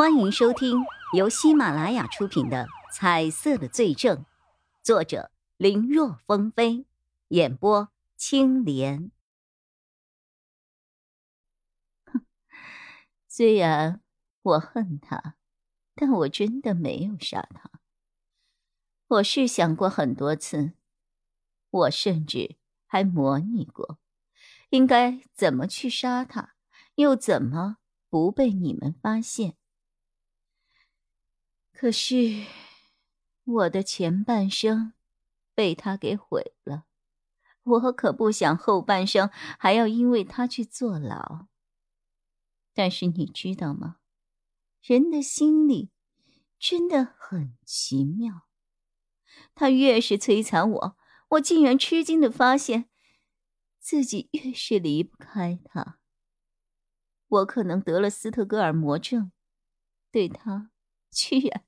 欢迎收听由喜马拉雅出品的《彩色的罪证》，作者林若风飞，演播青莲。哼，虽然我恨他，但我真的没有杀他。我是想过很多次，我甚至还模拟过，应该怎么去杀他，又怎么不被你们发现。可是，我的前半生被他给毁了，我可不想后半生还要因为他去坐牢。但是你知道吗？人的心里真的很奇妙。他越是摧残我，我竟然吃惊的发现，自己越是离不开他。我可能得了斯特哥尔摩症，对他居然。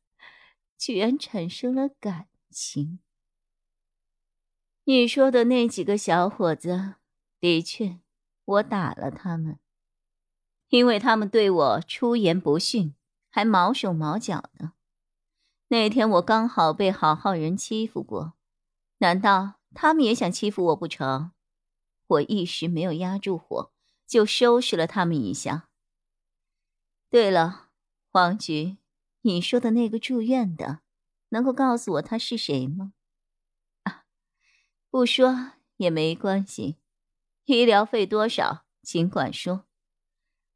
居然产生了感情。你说的那几个小伙子，的确，我打了他们，因为他们对我出言不逊，还毛手毛脚的。那天我刚好被好好人欺负过，难道他们也想欺负我不成？我一时没有压住火，就收拾了他们一下。对了，黄菊。你说的那个住院的，能够告诉我他是谁吗？啊，不说也没关系，医疗费多少尽管说。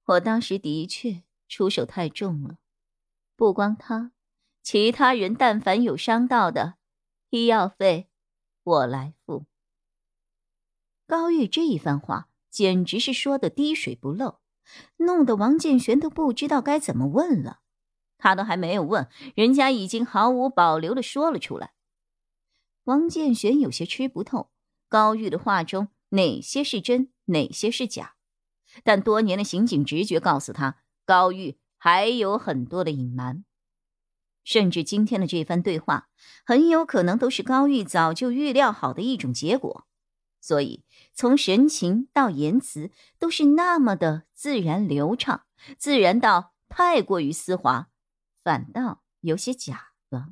我当时的确出手太重了，不光他，其他人但凡有伤到的，医药费我来付。高玉这一番话简直是说的滴水不漏，弄得王建玄都不知道该怎么问了。他都还没有问，人家已经毫无保留的说了出来。王建玄有些吃不透高玉的话中哪些是真，哪些是假，但多年的刑警直觉告诉他，高玉还有很多的隐瞒，甚至今天的这番对话很有可能都是高玉早就预料好的一种结果，所以从神情到言辞都是那么的自然流畅，自然到太过于丝滑。反倒有些假了。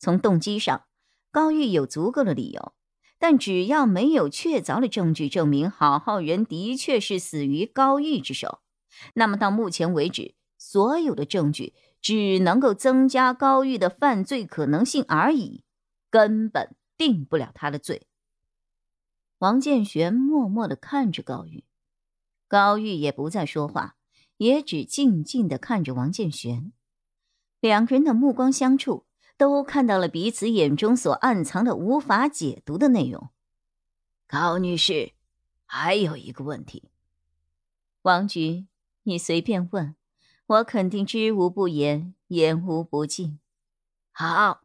从动机上，高玉有足够的理由，但只要没有确凿的证据证明郝浩仁的确是死于高玉之手，那么到目前为止，所有的证据只能够增加高玉的犯罪可能性而已，根本定不了他的罪。王建玄默默的看着高玉，高玉也不再说话，也只静静的看着王建玄。两个人的目光相触，都看到了彼此眼中所暗藏的无法解读的内容。高女士，还有一个问题。王局，你随便问，我肯定知无不言，言无不尽。好，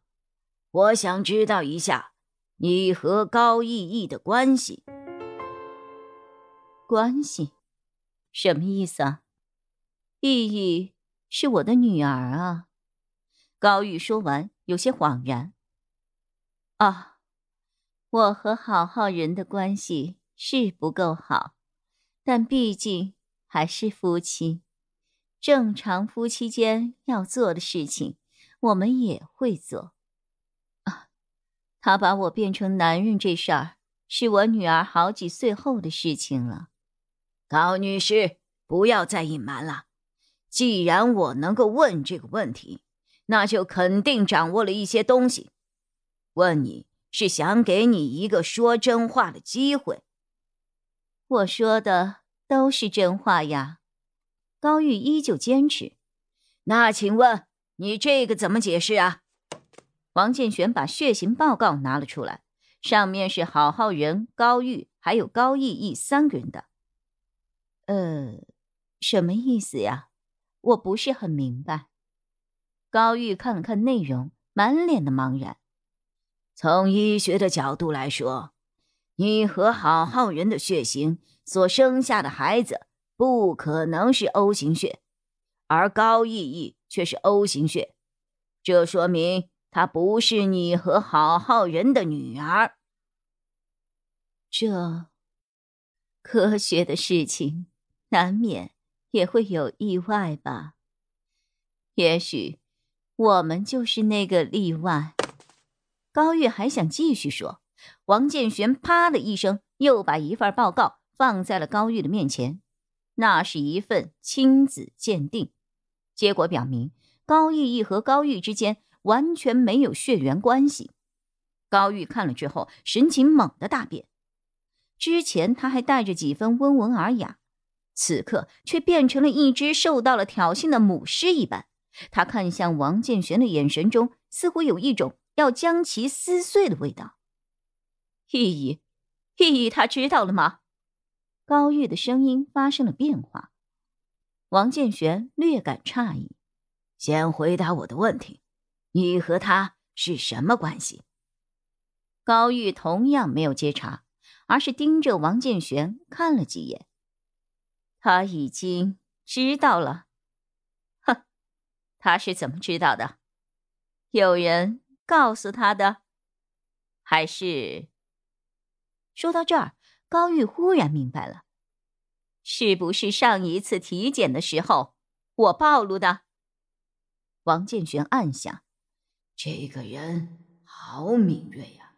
我想知道一下你和高逸逸的关系。关系？什么意思啊？逸逸是我的女儿啊。高玉说完，有些恍然。啊，我和郝浩仁的关系是不够好，但毕竟还是夫妻，正常夫妻间要做的事情，我们也会做。啊，他把我变成男人这事儿，是我女儿好几岁后的事情了。高女士，不要再隐瞒了。既然我能够问这个问题。那就肯定掌握了一些东西。问你是想给你一个说真话的机会。我说的都是真话呀。高玉依旧坚持。那请问你这个怎么解释啊？王建玄把血型报告拿了出来，上面是郝浩仁、高玉还有高逸逸三个人的。呃，什么意思呀？我不是很明白。高玉看了看内容，满脸的茫然。从医学的角度来说，你和郝浩仁的血型所生下的孩子不可能是 O 型血，而高逸逸却是 O 型血，这说明她不是你和郝浩仁的女儿。这科学的事情难免也会有意外吧？也许我们就是那个例外。高玉还想继续说，王建玄啪的一声，又把一份报告放在了高玉的面前。那是一份亲子鉴定，结果表明高逸逸和高玉之间完全没有血缘关系。高玉看了之后，神情猛地大变。之前他还带着几分温文尔雅，此刻却变成了一只受到了挑衅的母狮一般。他看向王建玄的眼神中，似乎有一种要将其撕碎的味道。意义，意义，他知道了吗？高玉的声音发生了变化。王建玄略感诧异：“先回答我的问题，你和他是什么关系？”高玉同样没有接茬。而是盯着王建玄看了几眼。他已经知道了。他是怎么知道的？有人告诉他的，还是……说到这儿，高玉忽然明白了，是不是上一次体检的时候我暴露的？王建玄暗想：这个人好敏锐呀。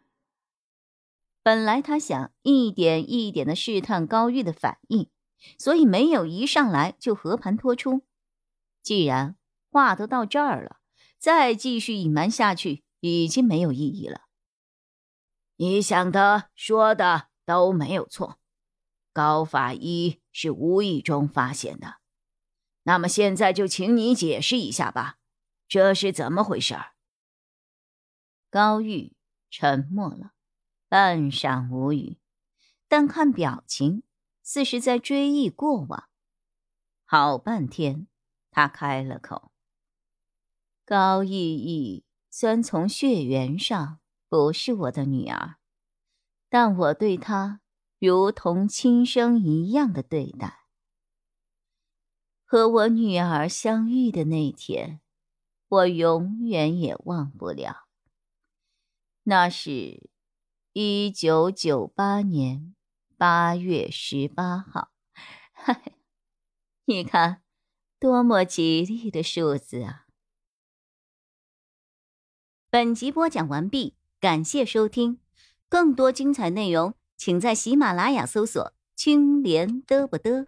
本来他想一点一点的试探高玉的反应，所以没有一上来就和盘托出。既然话都到这儿了，再继续隐瞒下去已经没有意义了。你想的、说的都没有错，高法医是无意中发现的。那么现在就请你解释一下吧，这是怎么回事？高玉沉默了。半晌无语，但看表情，似是在追忆过往。好半天，他开了口：“高逸逸虽从血缘上不是我的女儿，但我对她如同亲生一样的对待。和我女儿相遇的那天，我永远也忘不了。那是……”一九九八年八月十八号，嗨，你看，多么吉利的数字啊！本集播讲完毕，感谢收听，更多精彩内容，请在喜马拉雅搜索“青莲嘚不嘚”。